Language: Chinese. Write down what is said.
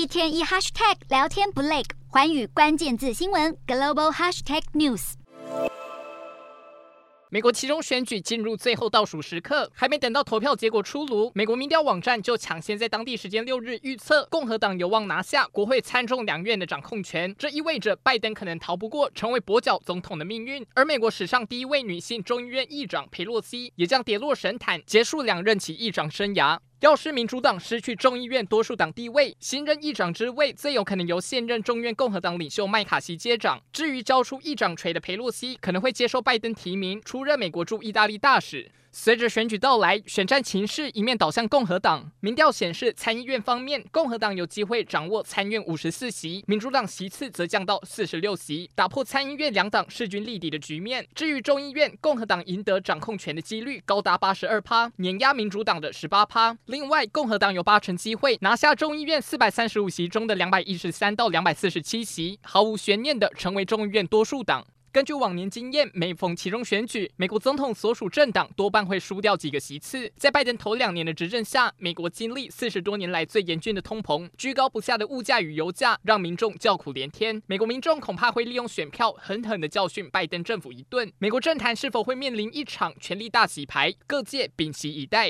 一天一 hashtag 聊天不累，寰宇关键字新闻 global hashtag news。美国期中选举进入最后倒数时刻，还没等到投票结果出炉，美国民调网站就抢先在当地时间六日预测，共和党有望拿下国会参众两院的掌控权。这意味着拜登可能逃不过成为跛脚总统的命运，而美国史上第一位女性众议院议长佩洛西也将跌落神坛，结束两任期议长生涯。要是民主党失去众议院多数党地位，新任议长之位最有可能由现任众院共和党领袖麦卡锡接掌。至于交出议长锤的佩洛西，可能会接受拜登提名，出任美国驻意大利大使。随着选举到来，选战情势一面倒向共和党。民调显示，参议院方面，共和党有机会掌握参院五十四席，民主党席次则降到四十六席，打破参议院两党势均力敌的局面。至于众议院，共和党赢得掌控权的几率高达八十二趴，碾压民主党的十八趴。另外，共和党有八成机会拿下众议院四百三十五席中的两百一十三到两百四十七席，毫无悬念的成为众议院多数党。根据往年经验，每逢期中选举，美国总统所属政党多半会输掉几个席次。在拜登头两年的执政下，美国经历四十多年来最严峻的通膨，居高不下的物价与油价让民众叫苦连天。美国民众恐怕会利用选票狠狠地教训拜登政府一顿。美国政坛是否会面临一场权力大洗牌？各界屏息以待。